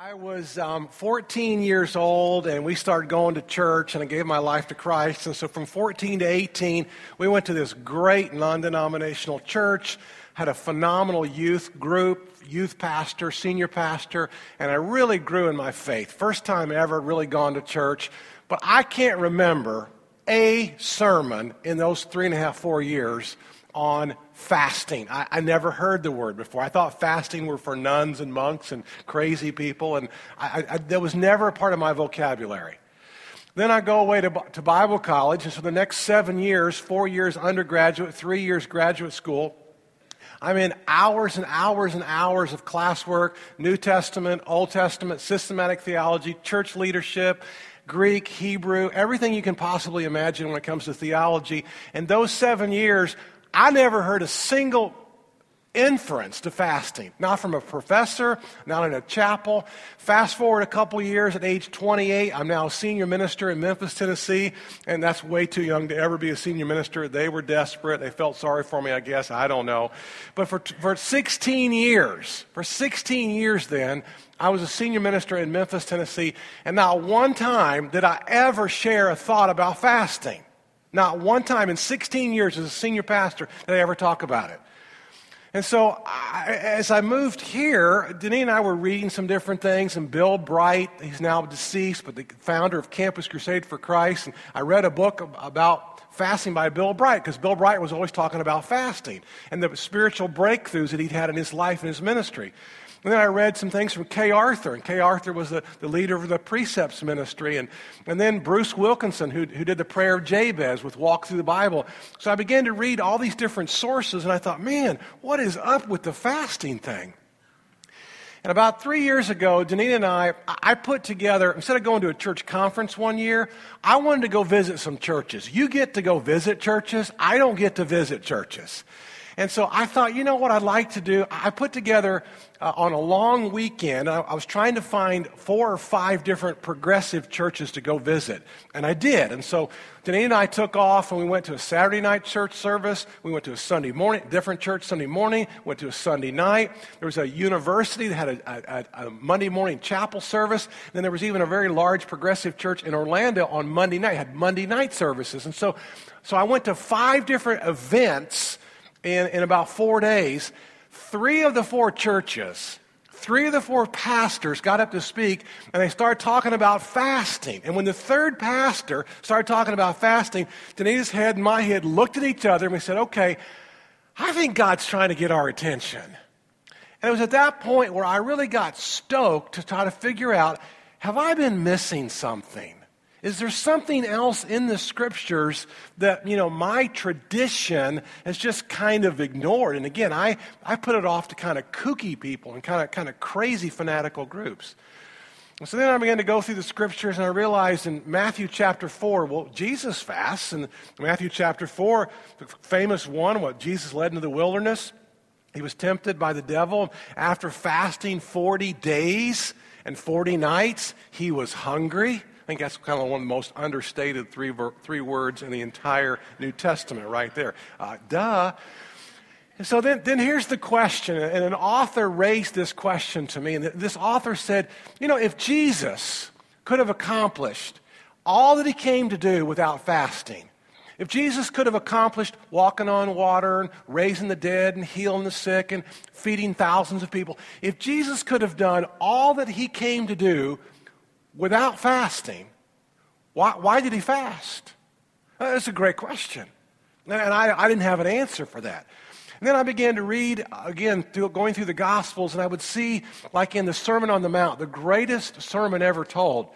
I was um, 14 years old and we started going to church and I gave my life to Christ. And so from 14 to 18, we went to this great non denominational church, had a phenomenal youth group, youth pastor, senior pastor, and I really grew in my faith. First time ever really gone to church. But I can't remember a sermon in those three and a half, four years on fasting. I, I, never heard the word before. I thought fasting were for nuns and monks and crazy people, and I, I, that was never a part of my vocabulary. Then I go away to, to Bible college, and so the next seven years four years undergraduate, three years graduate school I'm in hours and hours and hours of classwork New Testament, Old Testament, systematic theology, church leadership, Greek, Hebrew, everything you can possibly imagine when it comes to theology. And those seven years, I never heard a single inference to fasting, not from a professor, not in a chapel. Fast forward a couple years at age 28, I'm now a senior minister in Memphis, Tennessee, and that's way too young to ever be a senior minister. They were desperate. They felt sorry for me, I guess. I don't know. But for, for 16 years, for 16 years then, I was a senior minister in Memphis, Tennessee, and not one time did I ever share a thought about fasting. Not one time in 16 years as a senior pastor did I ever talk about it. And so, I, as I moved here, Denise and I were reading some different things, and Bill Bright, he's now deceased, but the founder of Campus Crusade for Christ, and I read a book about fasting by Bill Bright, because Bill Bright was always talking about fasting and the spiritual breakthroughs that he'd had in his life and his ministry. And then I read some things from Kay Arthur, and Kay Arthur was the, the leader of the Precepts Ministry. And, and then Bruce Wilkinson, who, who did the prayer of Jabez with Walk Through the Bible. So I began to read all these different sources, and I thought, man, what is up with the fasting thing? And about three years ago, Danita and I, I put together, instead of going to a church conference one year, I wanted to go visit some churches. You get to go visit churches. I don't get to visit churches. And so I thought, you know what I'd like to do? I put together uh, on a long weekend, I, I, was trying to find four or five different progressive churches to go visit. And I did. And so Denise and I took off and we went to a Saturday night church service. We went to a Sunday morning, different church Sunday morning, went to a Sunday night. There was a university that had a, a, a Monday morning chapel service. And then there was even a very large progressive church in Orlando on Monday night, had Monday night services. And so, so I went to five different events in, in about four days, three of the four churches, three of the four pastors got up to speak and they started talking about fasting. And when the third pastor started talking about fasting, Denise's head and my head looked at each other and we said, okay, I think God's trying to get our attention. And it was at that point where I really got stoked to try to figure out have I been missing something? Is there something else in the scriptures that, you know, my tradition has just kind of ignored? And again, I, I put it off to kind of kooky people and kind of, kind of crazy fanatical groups. And so then I began to go through the scriptures and I realized in Matthew chapter 4, well, Jesus fasts. In Matthew chapter 4, the famous one, what Jesus led into the wilderness. He was tempted by the devil. After fasting 40 days and 40 nights, he was hungry think that's kind of one of the most understated three, three words in the entire New Testament, right there. Uh, duh. And so then, then here's the question, and an author raised this question to me. And this author said, You know, if Jesus could have accomplished all that he came to do without fasting, if Jesus could have accomplished walking on water and raising the dead and healing the sick and feeding thousands of people, if Jesus could have done all that he came to do without fasting, why, why did he fast? Uh, that's a great question. And I, I didn't have an answer for that. And then I began to read, again, through, going through the Gospels, and I would see, like in the Sermon on the Mount, the greatest sermon ever told,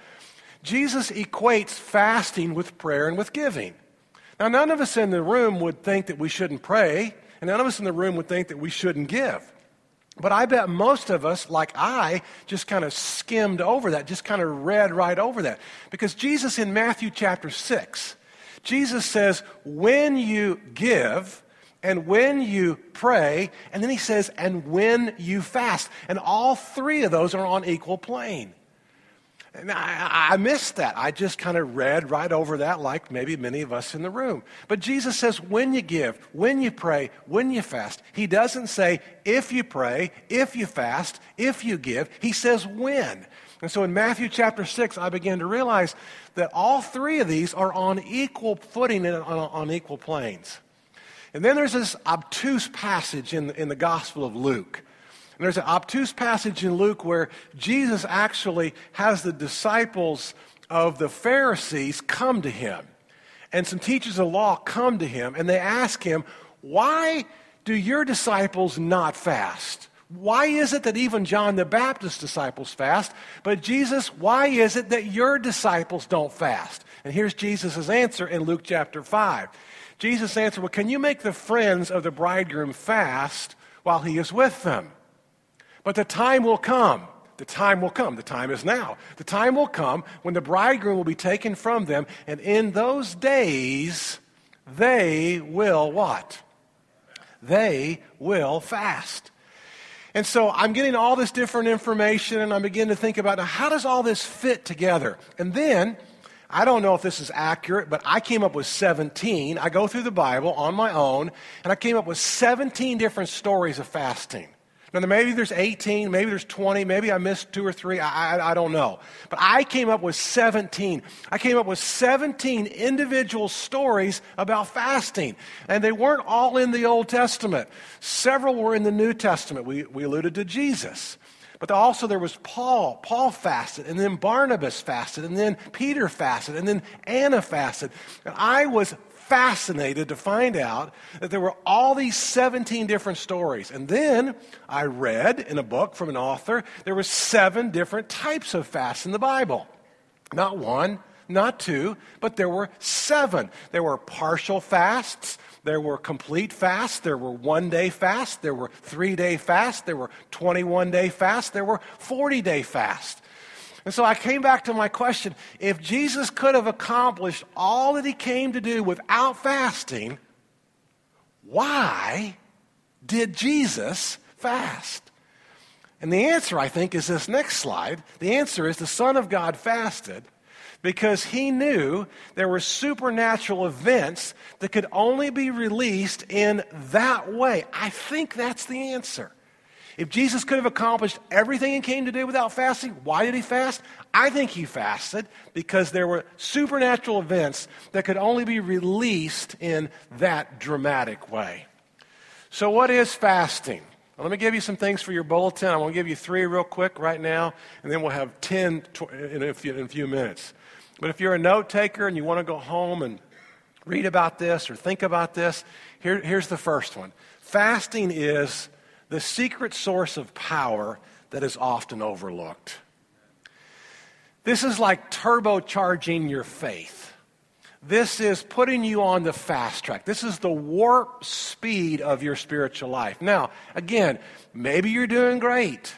Jesus equates fasting with prayer and with giving. Now, none of us in the room would think that we shouldn't pray, and none of us in the room would think that we shouldn't give. But I bet most of us, like I, just kind of skimmed over that, just kind of read right over that. Because Jesus in Matthew chapter 6, Jesus says, when you give, and when you pray, and then he says, and when you fast. And all three of those are on equal plane. And I, I missed that. I just kind of read right over that, like maybe many of us in the room. But Jesus says, when you give, when you pray, when you fast. He doesn't say, if you pray, if you fast, if you give. He says, when. And so in Matthew chapter 6, I began to realize that all three of these are on equal footing and on, on equal planes. And then there's this obtuse passage in, in the Gospel of Luke and there's an obtuse passage in Luke where Jesus actually has the disciples of the Pharisees come to him. And some teachers of law come to him and they ask him, Why do your disciples not fast? Why is it that even John the Baptist's disciples fast? But Jesus, why is it that your disciples don't fast? And here's Jesus' answer in Luke chapter 5. Jesus answered, Well, can you make the friends of the bridegroom fast while he is with them? But the time will come. The time will come. The time is now. The time will come when the bridegroom will be taken from them, and in those days, they will what? They will fast. And so I'm getting all this different information, and I'm beginning to think about now, how does all this fit together? And then, I don't know if this is accurate, but I came up with 17. I go through the Bible on my own, and I came up with 17 different stories of fasting. Now, maybe there's 18, maybe there's 20, maybe I missed two or three, I, I, I, don't know. But I came up with 17. I came up with 17 individual stories about fasting. And they weren't all in the Old Testament, several were in the New Testament. We, we alluded to Jesus. But also there was Paul. Paul fasted, and then Barnabas fasted, and then Peter fasted, and then Anna fasted. And I was fascinated to find out that there were all these 17 different stories. And then I read in a book from an author, there were seven different types of fasts in the Bible. Not one, not two, but there were seven. There were partial fasts, there were complete fasts, there were one day fasts, there were three day fasts, there were 21 day fasts, there were 40 day fasts. And so I came back to my question if Jesus could have accomplished all that he came to do without fasting, why did Jesus fast? And the answer, I think, is this next slide. The answer is the Son of God fasted because he knew there were supernatural events that could only be released in that way. I think that's the answer. If Jesus could have accomplished everything he came to do without fasting, why did he fast? I think he fasted because there were supernatural events that could only be released in that dramatic way. So, what is fasting? Well, let me give you some things for your bulletin. I want to give you three real quick right now, and then we'll have 10 in a few, in a few minutes. But if you're a note taker and you want to go home and read about this or think about this, here, here's the first one fasting is the secret source of power that is often overlooked. This is like turbocharging your faith. This is putting you on the fast track. This is the warp speed of your spiritual life. Now, again, maybe you're doing great.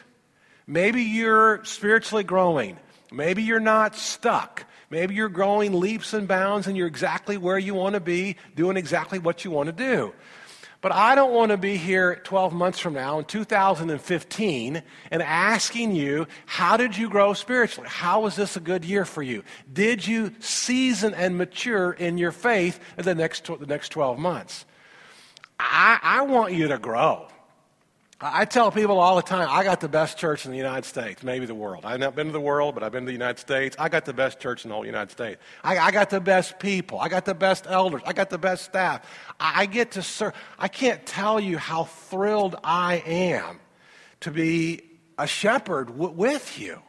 Maybe you're spiritually growing. Maybe you're not stuck. Maybe you're growing leaps and bounds and you're exactly where you want to be, doing exactly what you want to do. But I don't want to be here 12 months from now in 2015 and asking you, how did you grow spiritually? How was this a good year for you? Did you season and mature in your faith in the next, the next 12 months? I, I want you to grow. I tell people all the time, I got the best church in the United States, maybe the world. I've not been to the world, but I've been to the United States. I got the best church in the whole United States. I, I got the best people. I got the best elders. I got the best staff. I, I get to serve. I can't tell you how thrilled I am to be a shepherd w- with you.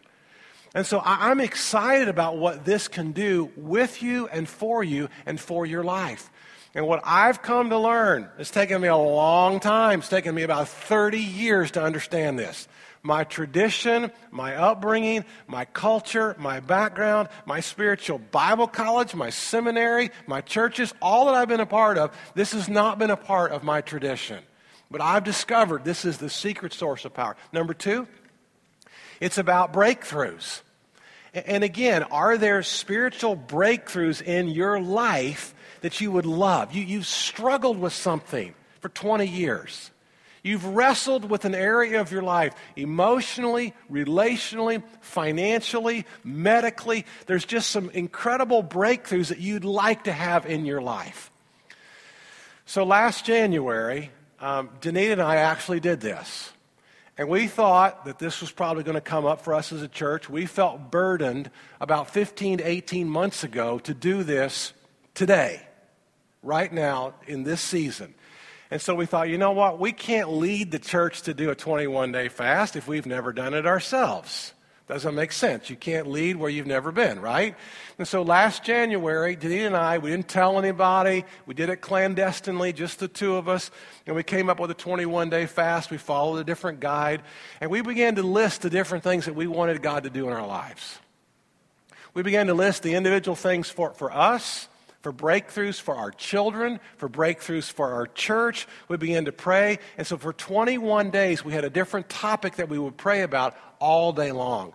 And so I, I'm excited about what this can do with you and for you and for your life. And what I've come to learn, it's taken me a long time, it's taken me about 30 years to understand this. My tradition, my upbringing, my culture, my background, my spiritual Bible college, my seminary, my churches, all that I've been a part of, this has not been a part of my tradition. But I've discovered this is the secret source of power. Number two, it's about breakthroughs. And again, are there spiritual breakthroughs in your life that you would love. You, you've struggled with something for 20 years. You've wrestled with an area of your life emotionally, relationally, financially, medically. There's just some incredible breakthroughs that you'd like to have in your life. So last January, um, Danita and I actually did this. And we thought that this was probably going to come up for us as a church. We felt burdened about 15 to 18 months ago to do this today, right now, in this season. And so we thought, you know what? We can't lead the church to do a 21 day fast if we've never done it ourselves. Doesn't make sense. You can't lead where you've never been, right? And so last January, Denise and I, we didn't tell anybody. We did it clandestinely, just the two of us. And we came up with a 21 day fast. We followed a different guide. And we began to list the different things that we wanted God to do in our lives. We began to list the individual things for, for us for breakthroughs for our children, for breakthroughs for our church. We began to pray. And so for 21 days, we had a different topic that we would pray about all day long.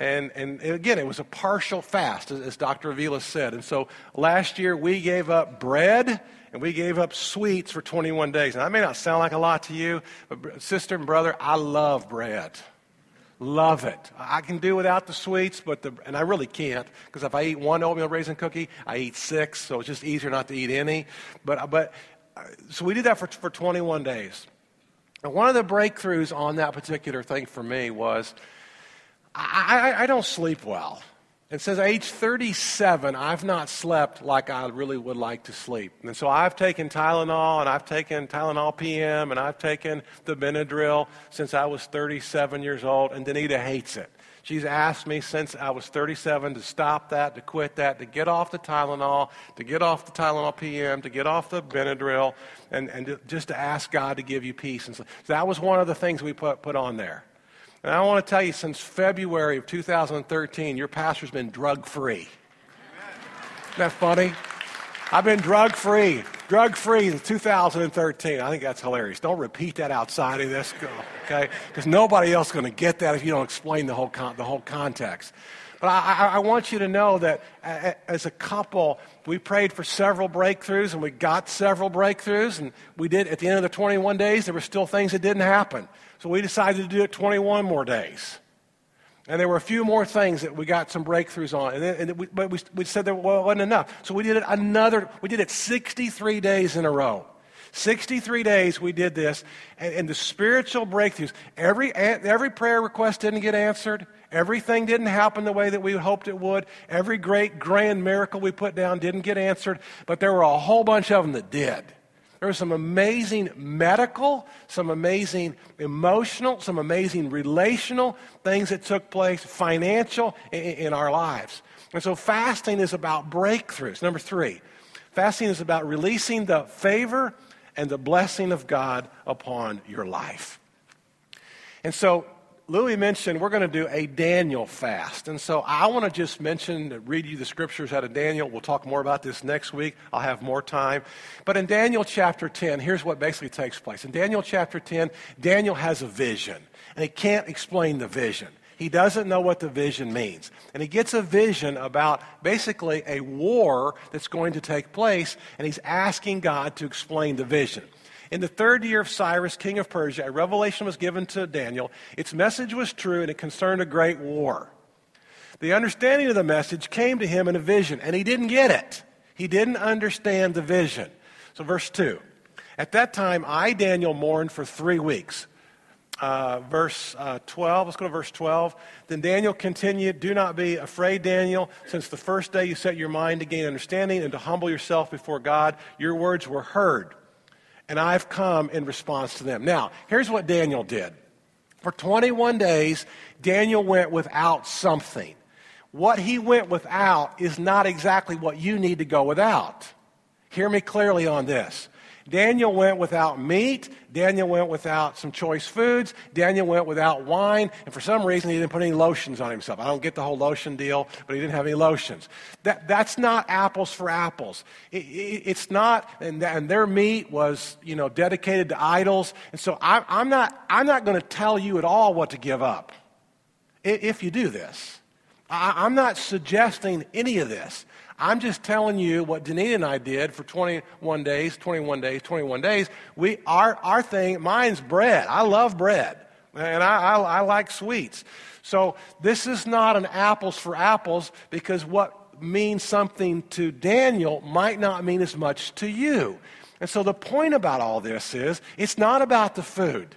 And, and, again, it was a partial fast, as, as Dr. Avila said. And so last year, we gave up bread and we gave up sweets for 21 days. And that may not sound like a lot to you, but sister and brother, I love bread. Love it. I can do without the sweets, but the, and I really can't because if I eat one oatmeal raisin cookie, I eat six, so it's just easier not to eat any. But, but uh, so we did that for, for 21 days. And one of the breakthroughs on that particular thing for me was I, I, I don't sleep well. And says, age 37, I've not slept like I really would like to sleep. And so I've taken Tylenol, and I've taken Tylenol PM, and I've taken the Benadryl since I was 37 years old, and Danita hates it. She's asked me since I was 37 to stop that, to quit that, to get off the Tylenol, to get off the Tylenol PM, to get off the Benadryl, and, and to, just to ask God to give you peace. And so, that was one of the things we put, put on there. And I want to tell you, since February of 2013, your pastor's been drug free. Isn't that funny? I've been drug free, drug free since 2013. I think that's hilarious. Don't repeat that outside of this, okay? Because nobody else is going to get that if you don't explain the whole, con- the whole context. But I, I, want you to know that as a couple, we prayed for several breakthroughs and we got several breakthroughs. And we did, at the end of the 21 days, there were still things that didn't happen. So we decided to do it 21 more days. And there were a few more things that we got some breakthroughs on. And, then, and we, but we, we said there wasn't enough. So we did it another, we did it 63 days in a row. 63 days we did this. And, and the spiritual breakthroughs, every, every prayer request didn't get answered. Everything didn't happen the way that we hoped it would. Every great, grand miracle we put down didn't get answered. But there were a whole bunch of them that did. There were some amazing medical, some amazing emotional, some amazing relational things that took place, financial in, in our lives. And so fasting is about breakthroughs. Number three, fasting is about releasing the favor and the blessing of God upon your life. And so Louis mentioned we're going to do a Daniel fast. And so I want to just mention, read you the scriptures out of Daniel. We'll talk more about this next week. I'll have more time. But in Daniel chapter 10, here's what basically takes place. In Daniel chapter 10, Daniel has a vision, and he can't explain the vision. He doesn't know what the vision means. And he gets a vision about basically a war that's going to take place, and he's asking God to explain the vision. In the third year of Cyrus, king of Persia, a revelation was given to Daniel. Its message was true, and it concerned a great war. The understanding of the message came to him in a vision, and he didn't get it. He didn't understand the vision. So, verse 2. At that time, I, Daniel, mourned for three weeks. Uh, verse uh, 12, let's go to verse 12. Then Daniel continued, Do not be afraid, Daniel, since the first day you set your mind to gain understanding and to humble yourself before God, your words were heard and I've come in response to them. Now, here's what Daniel did. For 21 days, Daniel went without something. What he went without is not exactly what you need to go without. Hear me clearly on this. Daniel went without meat. Daniel went without some choice foods. Daniel went without wine. And for some reason, he didn't put any lotions on himself. I don't get the whole lotion deal, but he didn't have any lotions. That, that's not apples for apples. It, it, it's not, and, and, their meat was, you know, dedicated to idols. And so I, I'm not, I'm not going to tell you at all what to give up if you do this. I, am not suggesting any of this. I'm just telling you what Danita and I did for 21 days, 21 days, 21 days. We, our, our thing, mine's bread. I love bread, and I, I, I like sweets. So this is not an apples for apples because what means something to Daniel might not mean as much to you. And so the point about all this is it's not about the food.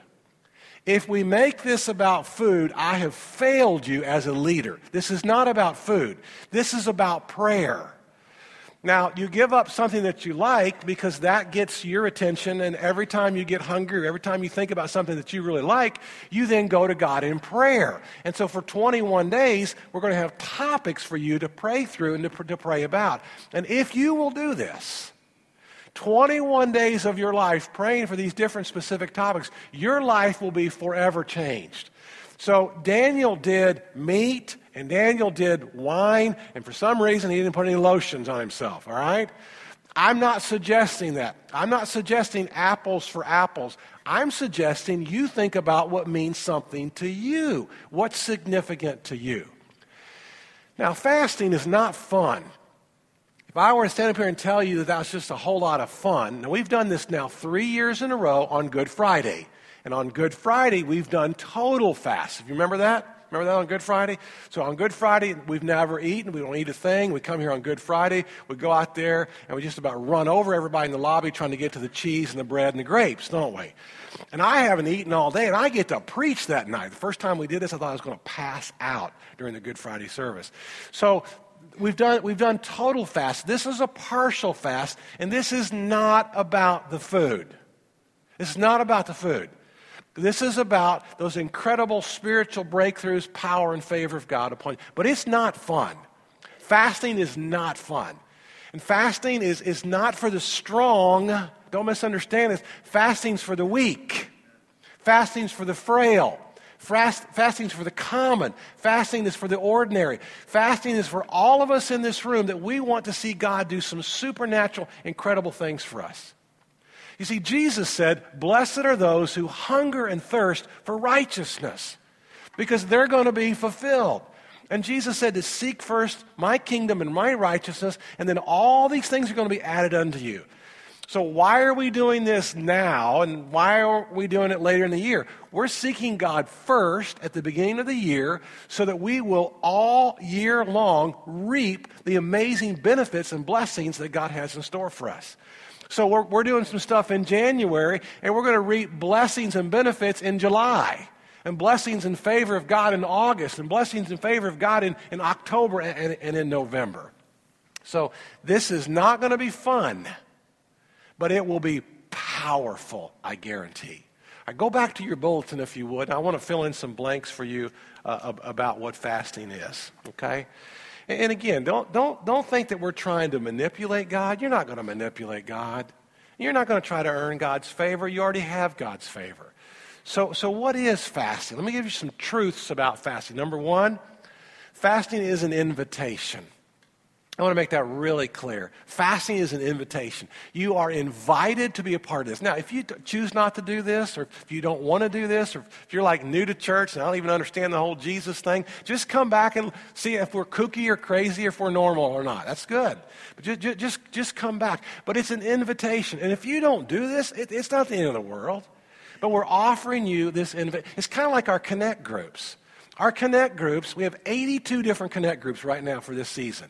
If we make this about food, I have failed you as a leader. This is not about food, this is about prayer. Now, you give up something that you like because that gets your attention, and every time you get hungry, every time you think about something that you really like, you then go to God in prayer. And so for 21 days, we're going to have topics for you to pray through and to, to pray about. And if you will do this, 21 days of your life praying for these different specific topics, your life will be forever changed. So Daniel did meat and Daniel did wine, and for some reason he didn't put any lotions on himself, all right? I'm not suggesting that. I'm not suggesting apples for apples. I'm suggesting you think about what means something to you, what's significant to you. Now, fasting is not fun. If I were to stand up here and tell you that that's just a whole lot of fun, now we've done this now three years in a row on Good Friday. And on Good Friday, we've done total fast. If you remember that? Remember that on Good Friday? So on Good Friday, we've never eaten. We don't eat a thing. We come here on Good Friday. We go out there and we just about run over everybody in the lobby trying to get to the cheese and the bread and the grapes, don't we? And I haven't eaten all day, and I get to preach that night. The first time we did this, I thought I was going to pass out during the Good Friday service. So we've done, we've done total fast. This is a partial fast, and this is not about the food. Is not about the food. This is about those incredible spiritual breakthroughs, power, and favor of God upon you. But it's not fun. Fasting is not fun. And fasting is, is not for the strong. Don't misunderstand this. Fasting's for the weak. Fasting's for the frail. Fast, fasting is for the common. Fasting is for the ordinary. Fasting is for all of us in this room that we want to see God do some supernatural, incredible things for us. You see, Jesus said, Blessed are those who hunger and thirst for righteousness, because they're going to be fulfilled. And Jesus said to seek first my kingdom and my righteousness, and then all these things are going to be added unto you. So, why are we doing this now and why are we doing it later in the year? We're seeking God first at the beginning of the year so that we will all year long reap the amazing benefits and blessings that God has in store for us. So, we're, we're doing some stuff in January and we're going to reap blessings and benefits in July and blessings in favor of God in August, and blessings in favor of God in, in October and, and, and in November. So, this is not going to be fun but it will be powerful, I guarantee. I go back to your bulletin if you would. I want to fill in some blanks for you uh, about what fasting is, okay? And again, don't, don't, don't think that we're trying to manipulate God. You're not going to manipulate God. You're not going to try to earn God's favor. You already have God's favor. So, so what is fasting? Let me give you some truths about fasting. Number one, fasting is an invitation. I want to make that really clear. Fasting is an invitation. You are invited to be a part of this. Now, if you choose not to do this, or if you don't want to do this, or if you're like new to church and I don't even understand the whole Jesus thing, just come back and see if we're kooky or crazy, or if we're normal or not. That's good. But just, just, just come back. But it's an invitation. And if you don't do this, it, it's not the end of the world. But we're offering you this invitation. It's kind of like our connect groups. Our connect groups, we have 82 different connect groups right now for this season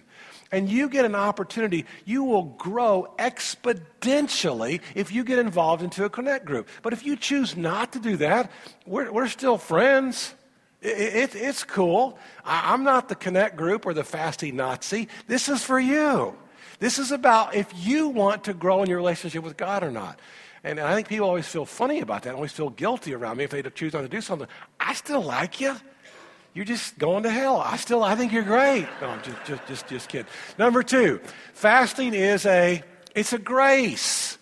and you get an opportunity, you will grow exponentially if you get involved into a connect group. But if you choose not to do that, we're, we're still friends. It, it, it's cool. I, I'm not the connect group or the fasting Nazi. This is for you. This is about if you want to grow in your relationship with God or not. And I think people always feel funny about that, always feel guilty around me if they choose not to do something. I still like you you're just going to hell. I still, I think you're great. No, just, just, just, just kidding. Number two, fasting is a, it's a grace.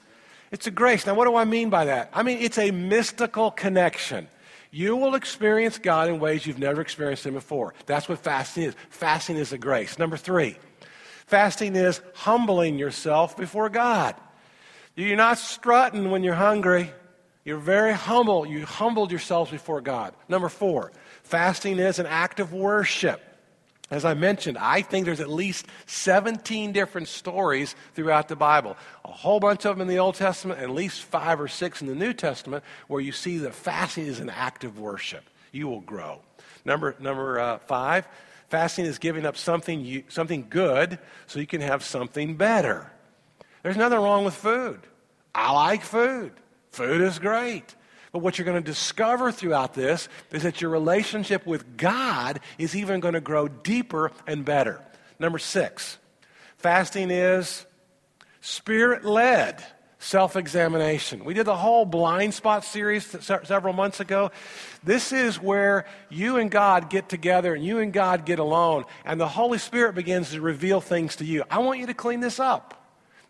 It's a grace. Now, what do I mean by that? I mean, it's a mystical connection. You will experience God in ways you've never experienced Him before. That's what fasting is. Fasting is a grace. Number three, fasting is humbling yourself before God. You're not strutting when you're hungry. You're very humble. You humbled yourselves before God. Number four, Fasting is an act of worship. As I mentioned, I think there's at least 17 different stories throughout the Bible. A whole bunch of them in the Old Testament, at least five or six in the New Testament, where you see that fasting is an act of worship. You will grow. Number, number uh, five, fasting is giving up something, you, something good so you can have something better. There's nothing wrong with food. I like food. Food is great. But what you're going to discover throughout this is that your relationship with God is even going to grow deeper and better. Number six, fasting is spirit led self examination. We did the whole blind spot series several months ago. This is where you and God get together and you and God get alone, and the Holy Spirit begins to reveal things to you. I want you to clean this up.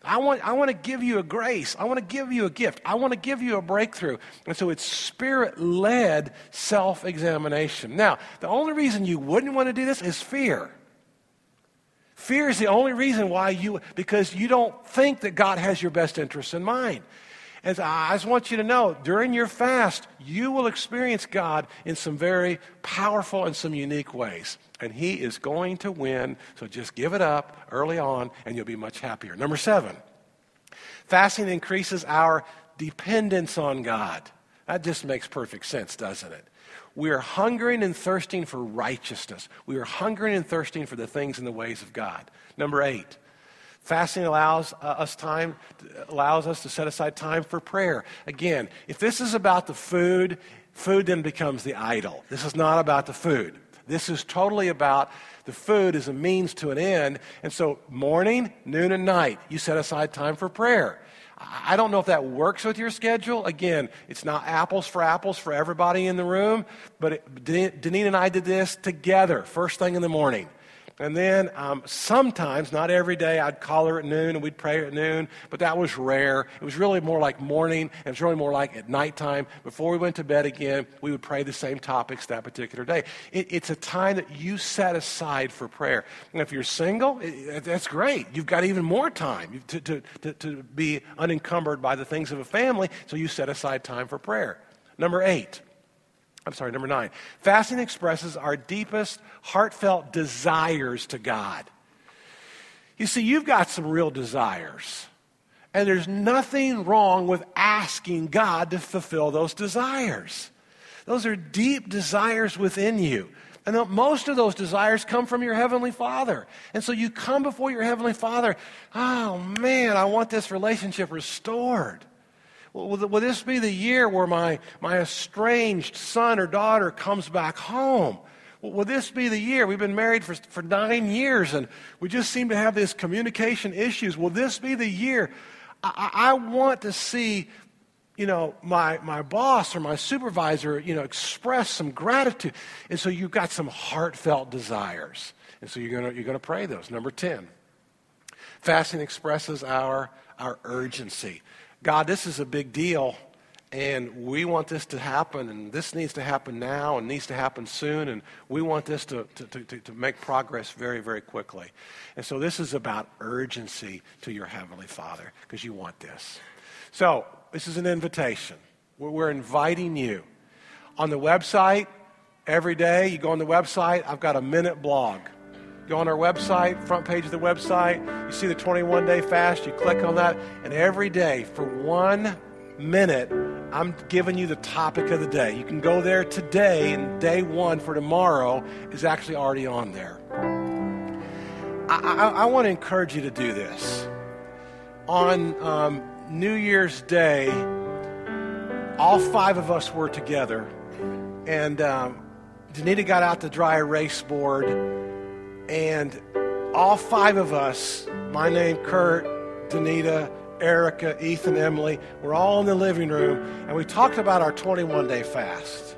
I want, I want to give you a grace. I want to give you a gift. I want to give you a breakthrough. And so it's spirit led self examination. Now, the only reason you wouldn't want to do this is fear. Fear is the only reason why you, because you don't think that God has your best interests in mind. And I just want you to know during your fast, you will experience God in some very powerful and some unique ways and he is going to win. So just give it up early on, and you'll be much happier. Number seven, fasting increases our dependence on God. That just makes perfect sense, doesn't it? We are hungering and thirsting for righteousness. We are hungering and thirsting for the things and the ways of God. Number eight, fasting allows uh, us time allows us to set aside time for prayer. Again, if this is about the food, food then becomes the idol. This is not about the food. This is totally about the food as a means to an end. And so, morning, noon, and night, you set aside time for prayer. I don't know if that works with your schedule. Again, it's not apples for apples for everybody in the room, but Deneen and I did this together, first thing in the morning. And then um, sometimes, not every day, I'd call her at noon and we'd pray at noon, but that was rare. It was really more like morning, and it was really more like at nighttime. Before we went to bed again, we would pray the same topics that particular day. It, it's a time that you set aside for prayer. And if you're single, it, that's great. You've got even more time to, to, to, to be unencumbered by the things of a family, so you set aside time for prayer. Number eight, I'm sorry, number nine. Fasting expresses our deepest, heartfelt desires to God. You see, you've got some real desires. And there's nothing wrong with asking God to fulfill those desires. Those are deep desires within you. And most of those desires come from your Heavenly Father. And so you come before your Heavenly Father, oh man, I want this relationship restored. Will, this be the year where my, my estranged son or daughter comes back home? Will this be the year? We've been married for, for nine years and we just seem to have these communication issues. Will this be the year? I, I want to see, you know, my, my boss or my supervisor, you know, express some gratitude. And so you've got some heartfelt desires. And so you're going you're going to pray those. Number 10, fasting expresses our, our urgency. God, this is a big deal, and we want this to happen, and this needs to happen now, and needs to happen soon, and we want this to, to, to, to make progress very, very quickly. And so this is about urgency to your Heavenly Father, because you want this. So this is an invitation. We're inviting you. On the website, every day, you go on the website, I've got a minute blog. Go on our website, front page of the website, you see the 21 day fast, you click on that, and every day for one minute, I'm giving you the topic of the day. You can go there today, and day one for tomorrow is actually already on there. I, I, I want to encourage you to do this. On um, New Year's Day, all five of us were together, and um, Danita got out the dry erase board and all five of us, my name, Kurt, Danita, Erica, Ethan, Emily, we're all in the living room, and we talked about our 21 day fast.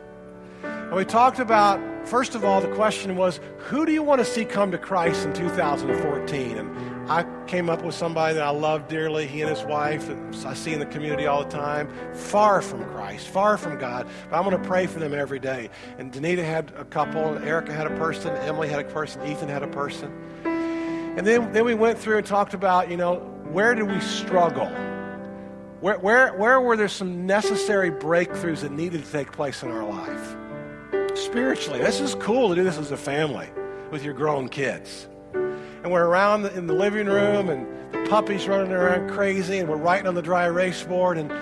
And we talked about, first of all, the question was, who do you want to see come to Christ in 2014? And I came up with somebody that I love dearly, he and his wife, I see in the community all the time, far from Christ, far from God. But I'm going to pray for them every day. And Danita had a couple, Erica had a person, Emily had a person, Ethan had a person. And then, then we went through and talked about, you know, where did we struggle? Where, where, where were there some necessary breakthroughs that needed to take place in our life? Spiritually, this is cool to do this as a family. with your grown kids. And we're around in the living room and the puppies running around crazy and we're writing on the dry erase board. And,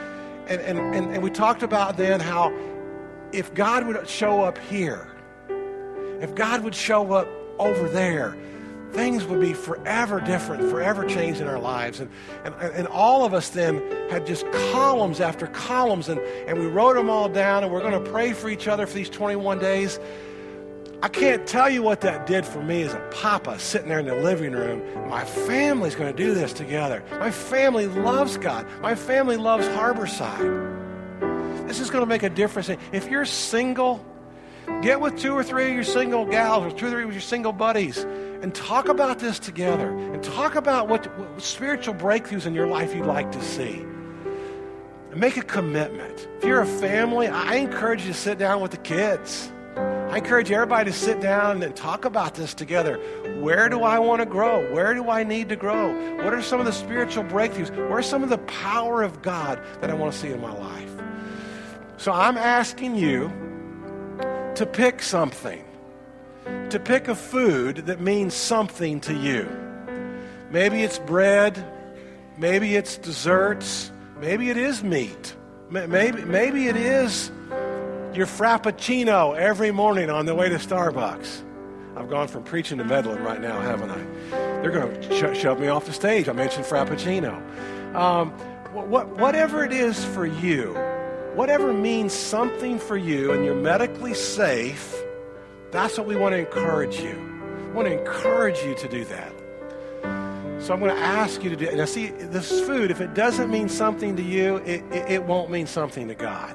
and, and, and, and we talked about then how if God would show up here, if God would show up over there, things would be forever different, forever changed in our lives. And, and, and all of us then had just columns after columns, and, and we wrote them all down, and we're going to pray for each other for these 21 days. I can't tell you what that did for me as a papa sitting there in the living room. My family's going to do this together. My family loves God. My family loves Harborside. This is going to make a difference. If you're single, get with two or three of your single gals or two or three of your single buddies and talk about this together and talk about what, what spiritual breakthroughs in your life you'd like to see. Make a commitment. If you're a family, I encourage you to sit down with the kids. I encourage everybody to sit down and talk about this together. Where do I want to grow? Where do I need to grow? What are some of the spiritual breakthroughs? Where's some of the power of God that I want to see in my life? So I'm asking you to pick something to pick a food that means something to you. Maybe it's bread, maybe it's desserts, maybe it is meat, maybe, maybe it is your frappuccino every morning on the way to Starbucks. I've gone from preaching to meddling right now, haven't I? They're going to sh- shove me off the stage. I mentioned frappuccino. Um, what, whatever it is for you, whatever means something for you, and you're medically safe that's what we want to encourage you. I want to encourage you to do that. So I'm going to ask you to do it. Now, see, this food, if it doesn't mean something to you, it, it, it won't mean something to God.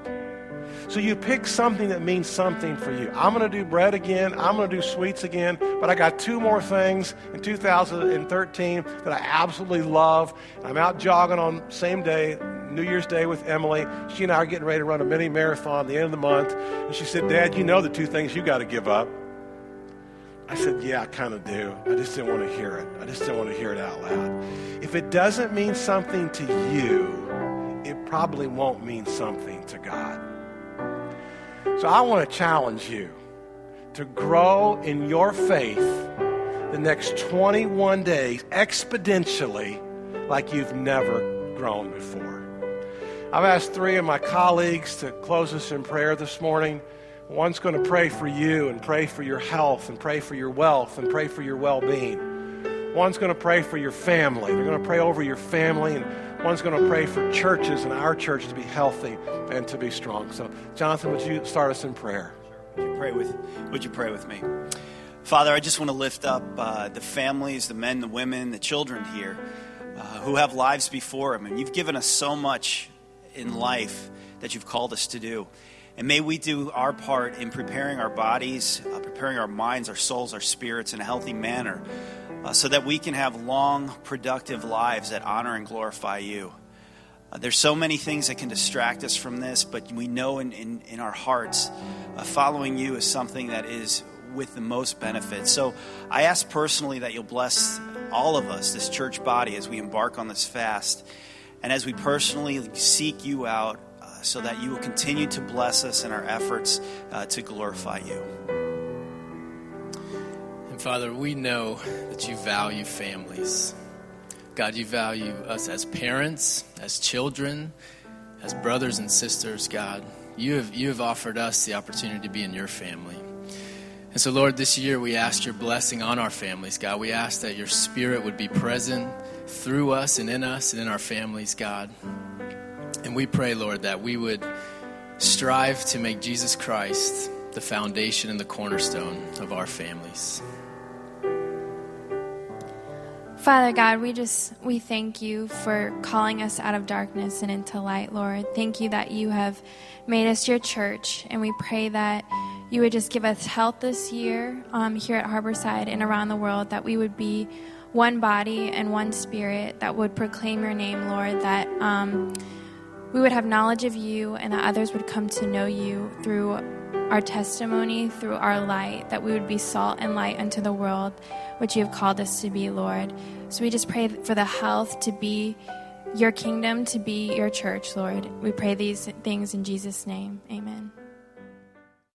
So you pick something that means something for you. I'm going to do bread again. I'm going to do sweets again. But I got two more things in 2013 that I absolutely love. I'm out jogging on same day, New Year's Day with Emily. She and I are getting ready to run a mini marathon at the end of the month. And she said, Dad, you know the two things you got to give up. I said, Yeah, I kind of do. I just didn't want to hear it. I just didn't want to hear it out loud. If it doesn't mean something to you, it probably won't mean something to God. So I want to challenge you to grow in your faith the next 21 days exponentially like you've never grown before. I've asked three of my colleagues to close us in prayer this morning. One's going to pray for you and pray for your health and pray for your wealth and pray for your well being. One's going to pray for your family. They're going to pray over your family and One's going to pray for churches and our church to be healthy and to be strong. So, Jonathan, would you start us in prayer? Would you pray with, would you pray with me? Father, I just want to lift up uh, the families, the men, the women, the children here uh, who have lives before them. And you've given us so much in life that you've called us to do. And may we do our part in preparing our bodies, uh, preparing our minds, our souls, our spirits in a healthy manner uh, so that we can have long, productive lives that honor and glorify you. Uh, there's so many things that can distract us from this, but we know in, in, in our hearts, uh, following you is something that is with the most benefit. So I ask personally that you'll bless all of us, this church body, as we embark on this fast, and as we personally seek you out, uh, so that you will continue to bless us in our efforts uh, to glorify you. Father, we know that you value families. God, you value us as parents, as children, as brothers and sisters, God. You have, you have offered us the opportunity to be in your family. And so, Lord, this year we ask your blessing on our families, God. We ask that your spirit would be present through us and in us and in our families, God. And we pray, Lord, that we would strive to make Jesus Christ the foundation and the cornerstone of our families. Father God, we just we thank you for calling us out of darkness and into light, Lord. Thank you that you have made us your church, and we pray that you would just give us health this year um, here at Harborside and around the world. That we would be one body and one spirit that would proclaim your name, Lord. That um, we would have knowledge of you, and that others would come to know you through our testimony, through our light. That we would be salt and light unto the world which you have called us to be, Lord. So we just pray for the health to be your kingdom, to be your church, Lord. We pray these things in Jesus' name. Amen.